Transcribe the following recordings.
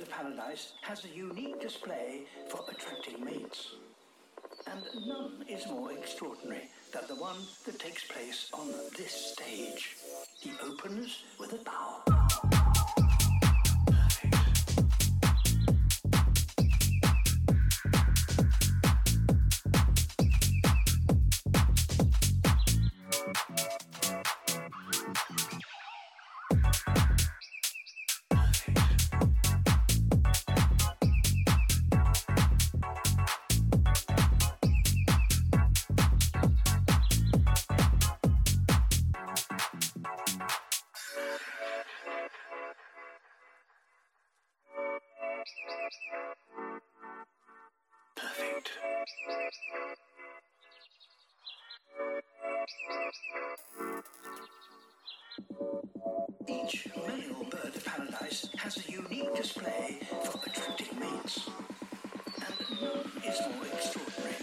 The paradise has a unique display for attracting mates. And none is more extraordinary than the one that takes place on this stage. He opens with a bow. Perfect. Each male bird of paradise has a unique display for attracting mates. And none is more extraordinary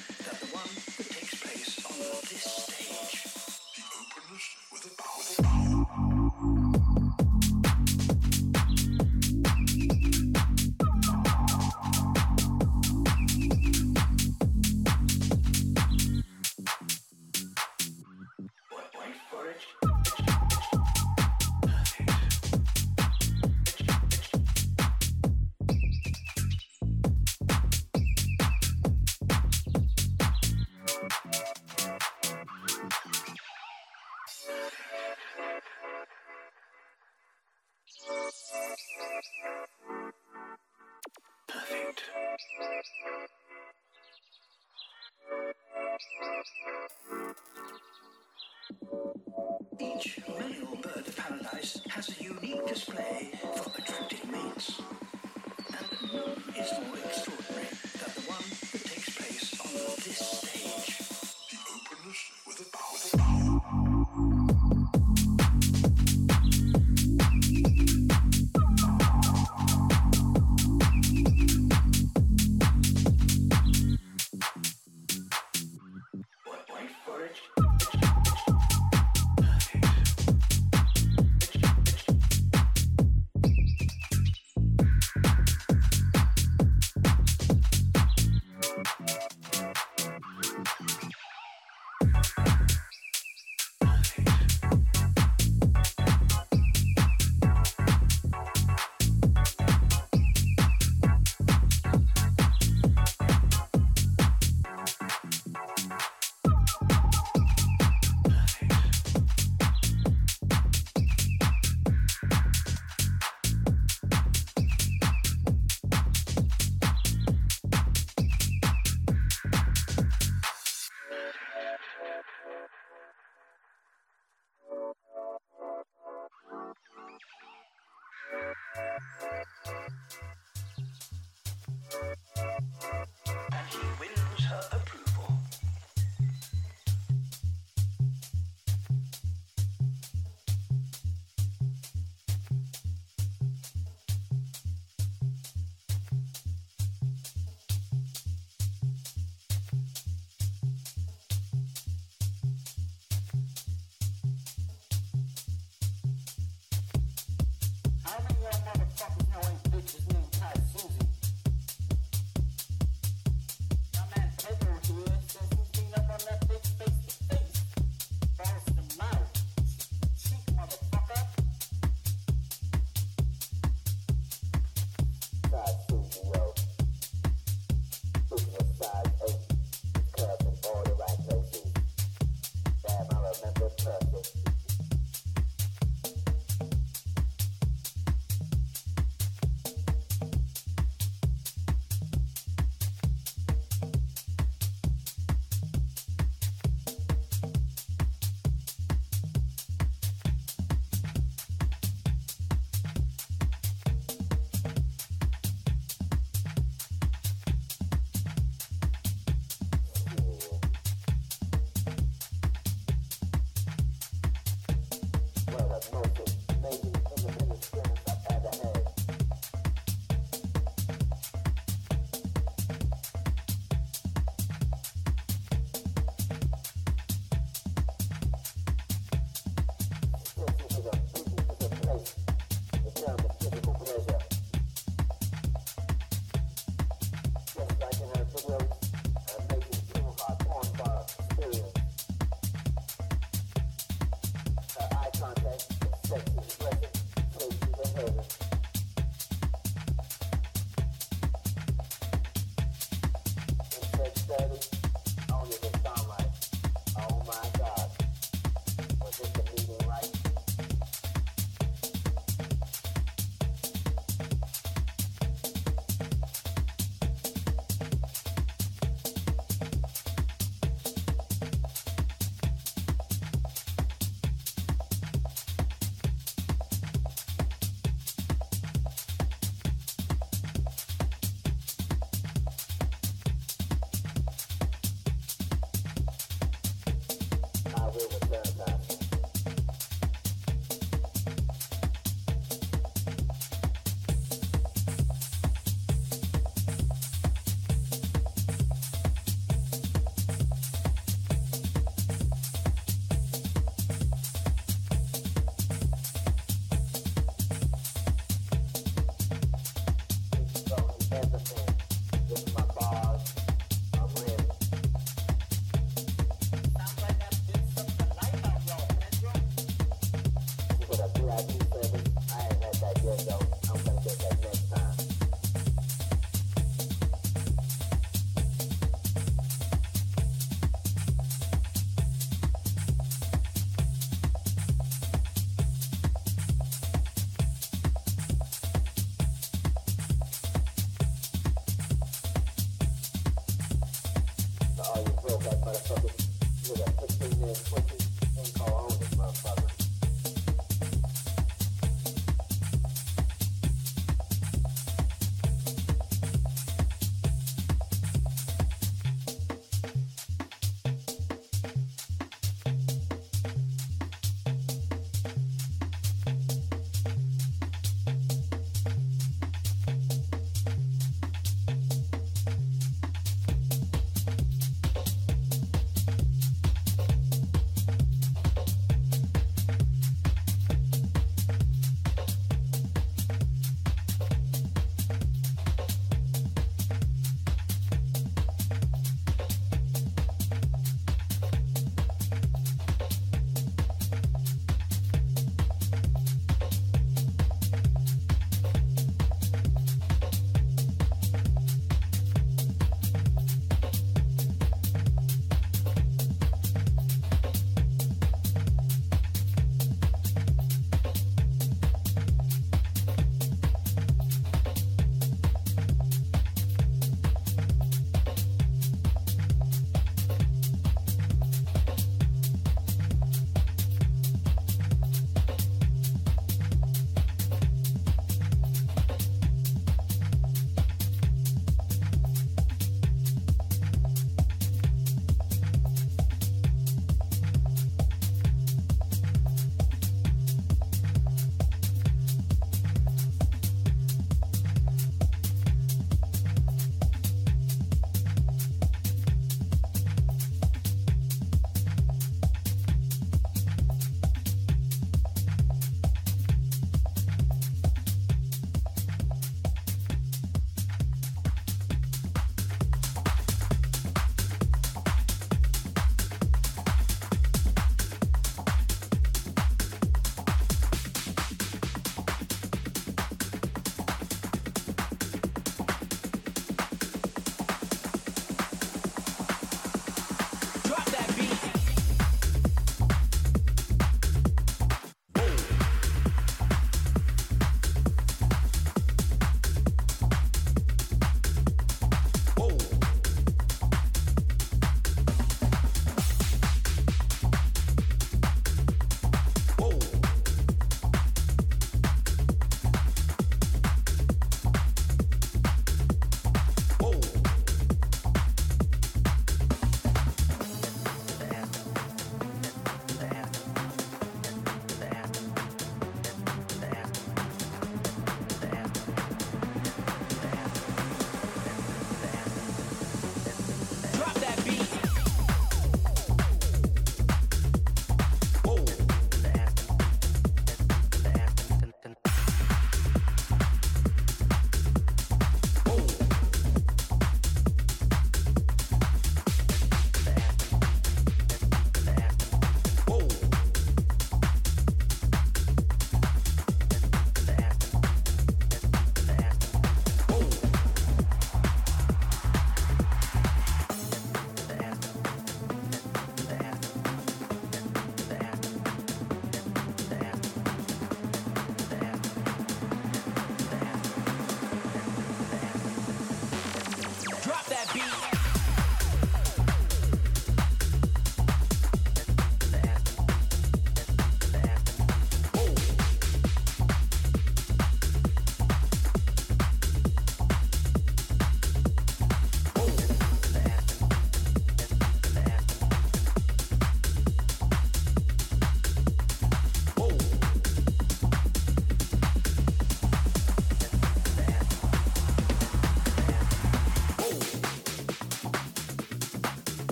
another.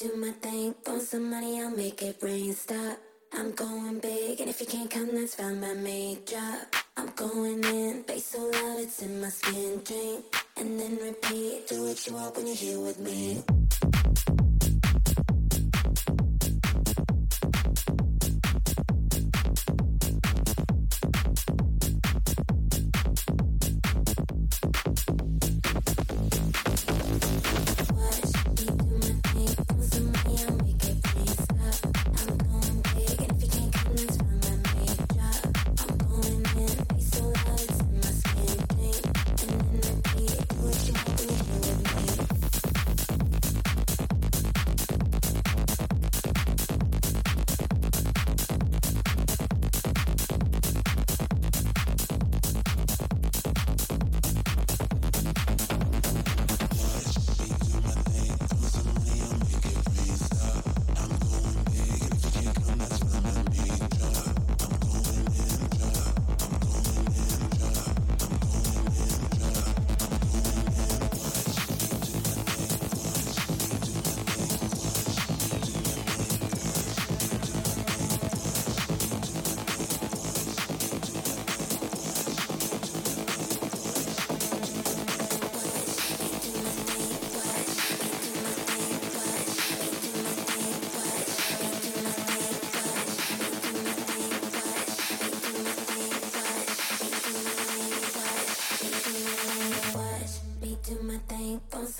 Do my thing. Want some money, I'll make it rain. Stop. I'm going big, and if you can't come, that's fine by me. Drop. I'm going in, bass so loud it's in my skin. Drink, and then repeat. Do what you want when you're here with me.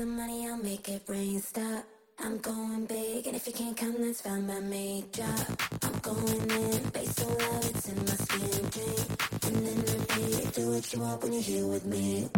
Some money, I'll make it rain. Stop. I'm going big, and if you can't come, that's fine by me. Drop. I'm going in, bass so loud, it's in my skin. Drink, and then repeat. Do what you want when you're here with me.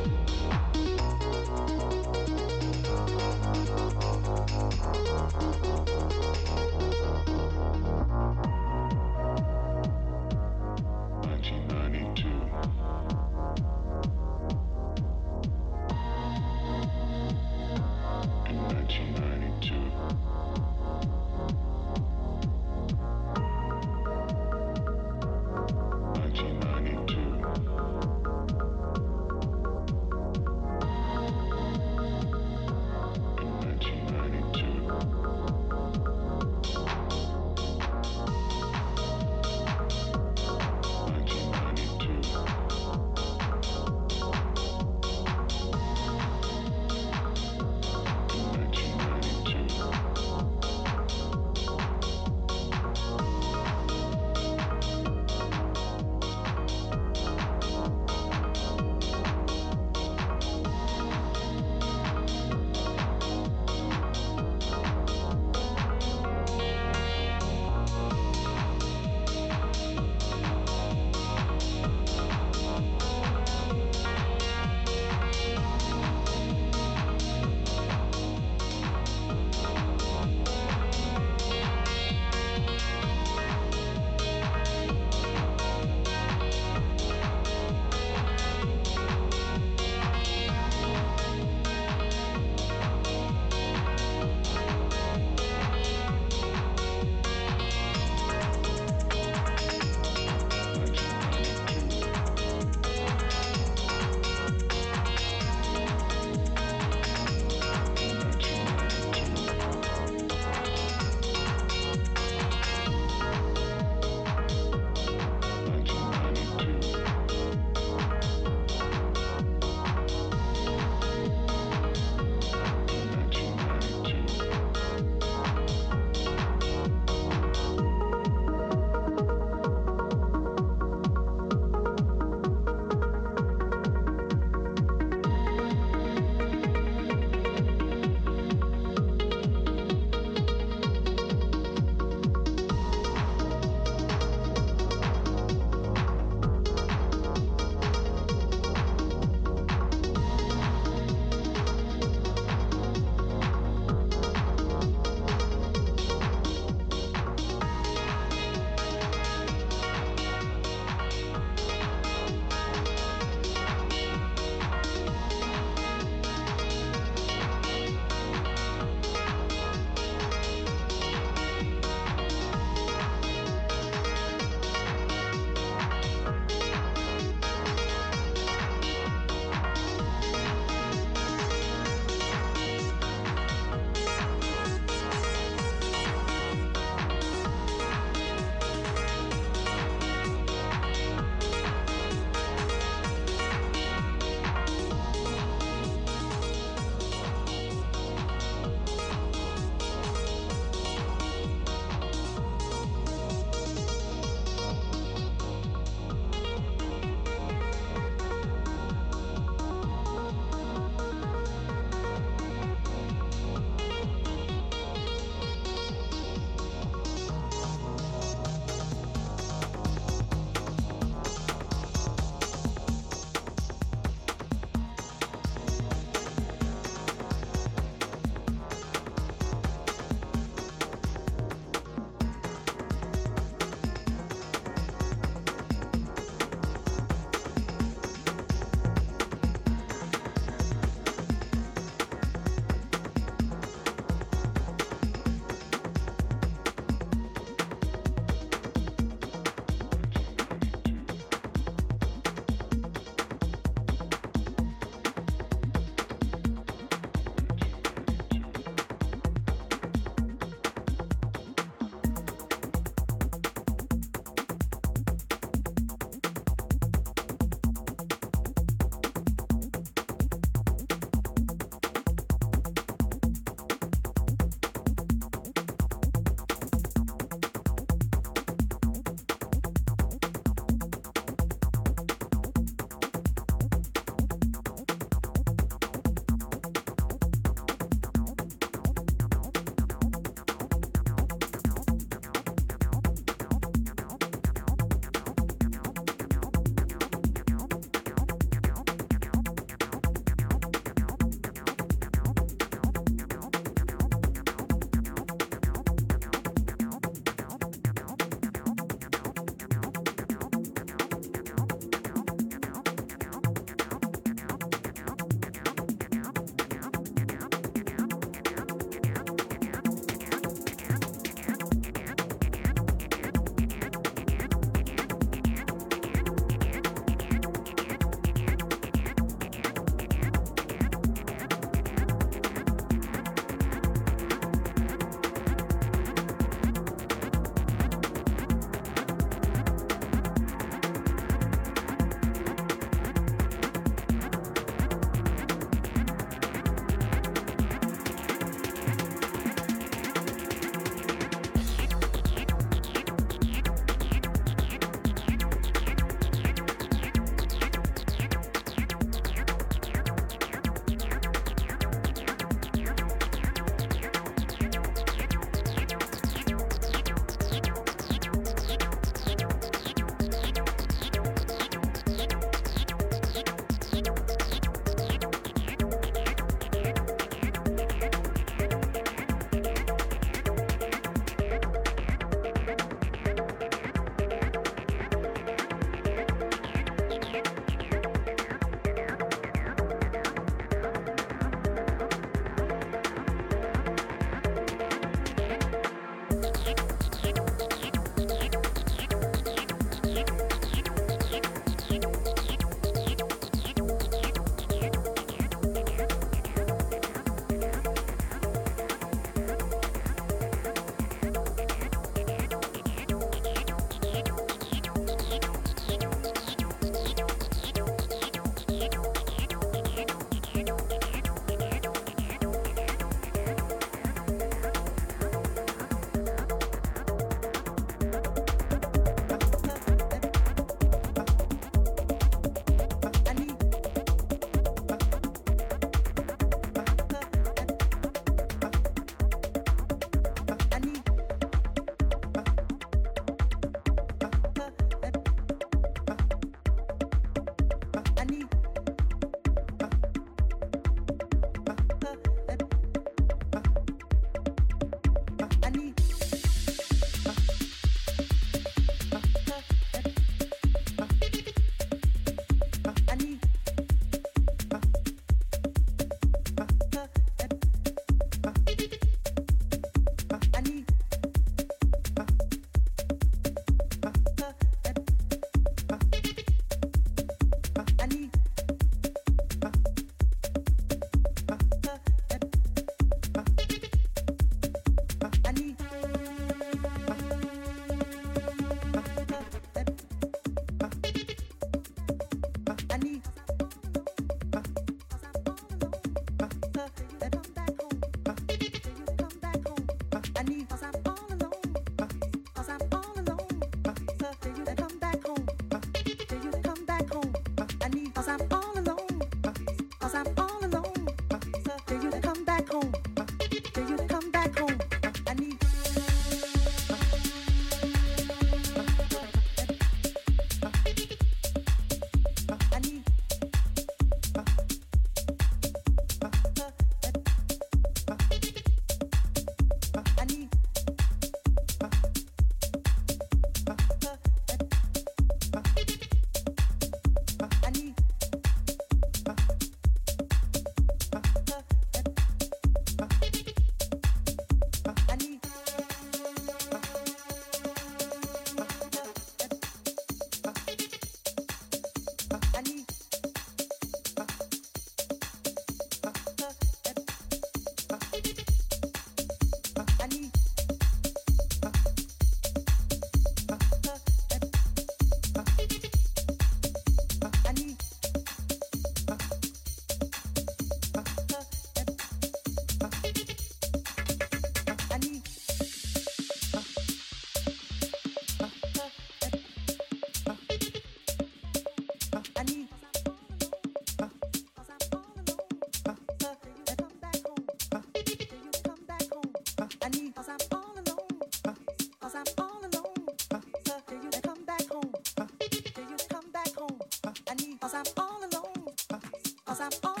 I'm all alone, uh, cause I'm all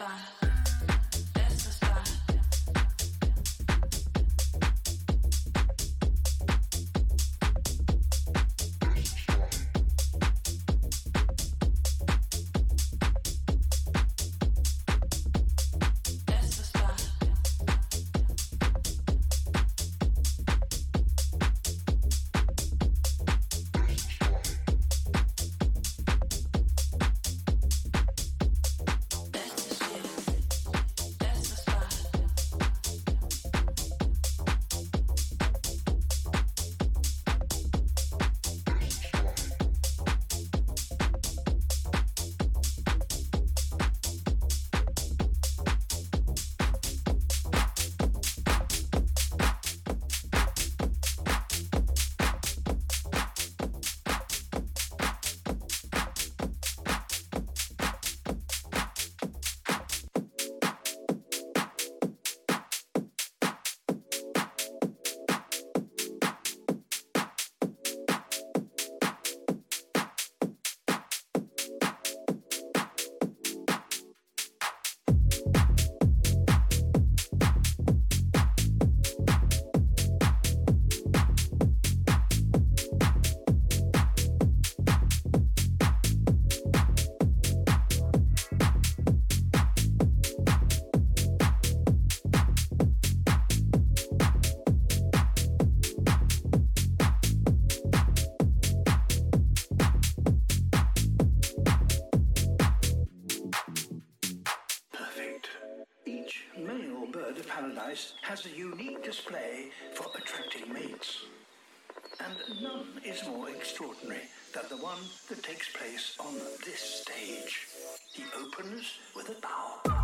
Bye. Has a unique display for attracting mates. And none is more extraordinary than the one that takes place on this stage. He opens with a bow.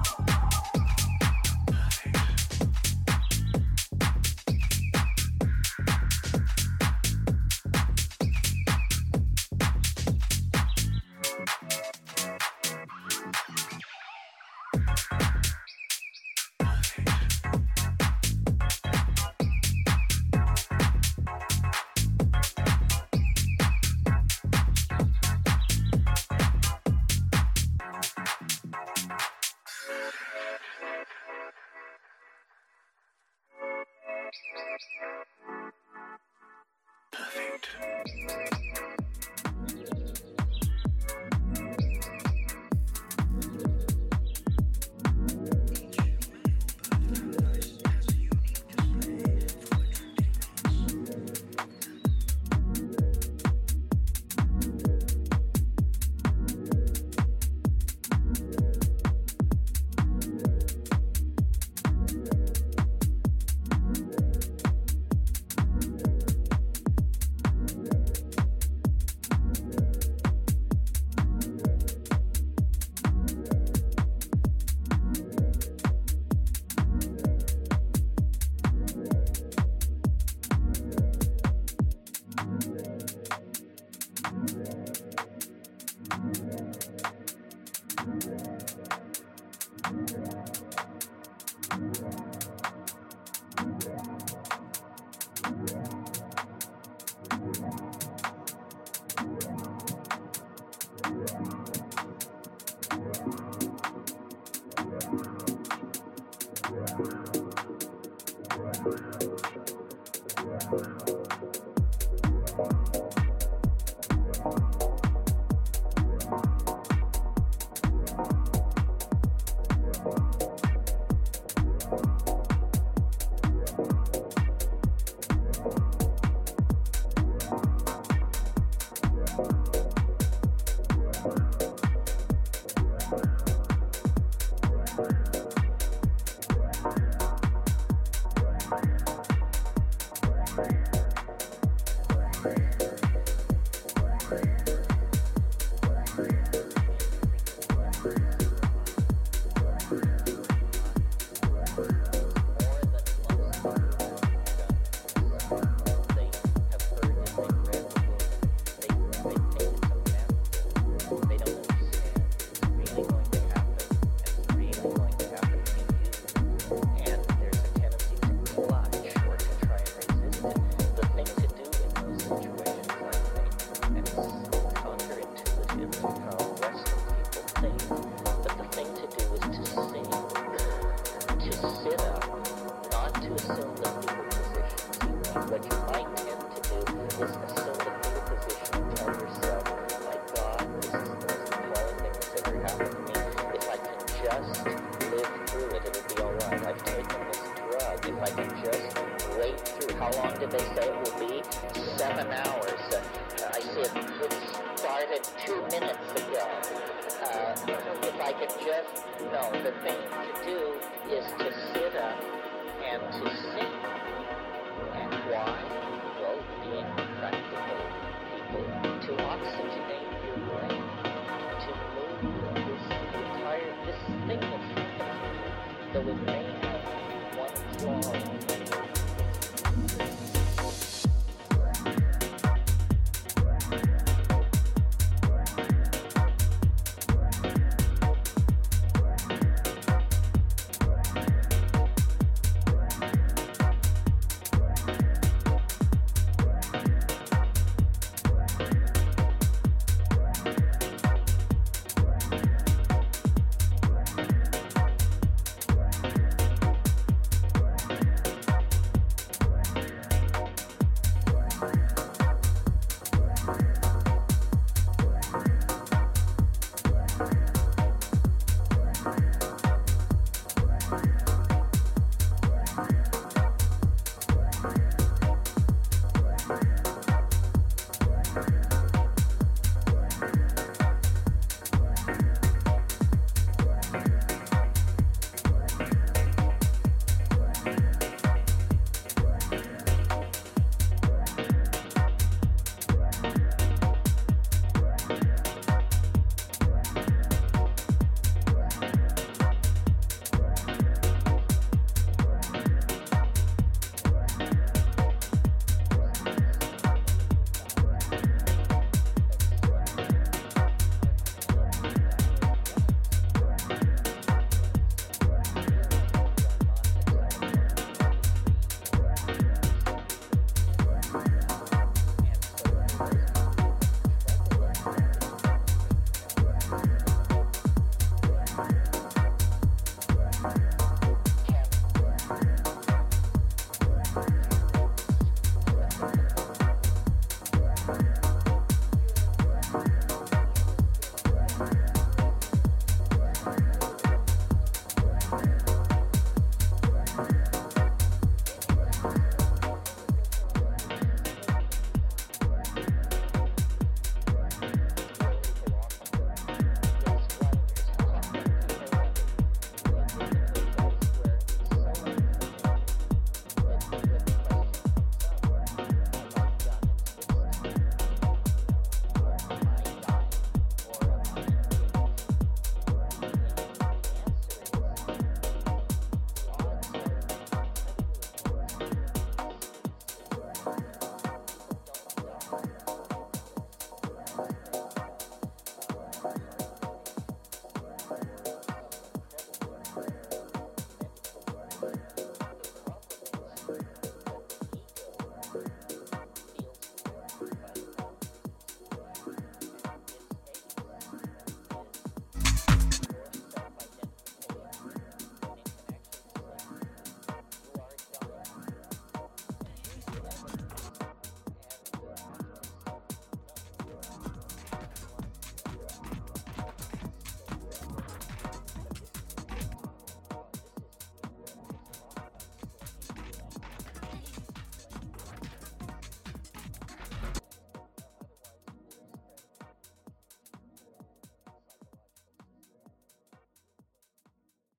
amount of hours. Uh, I said it started two minutes ago. Uh, if I could just, know the thing to do is to sit up and to sing.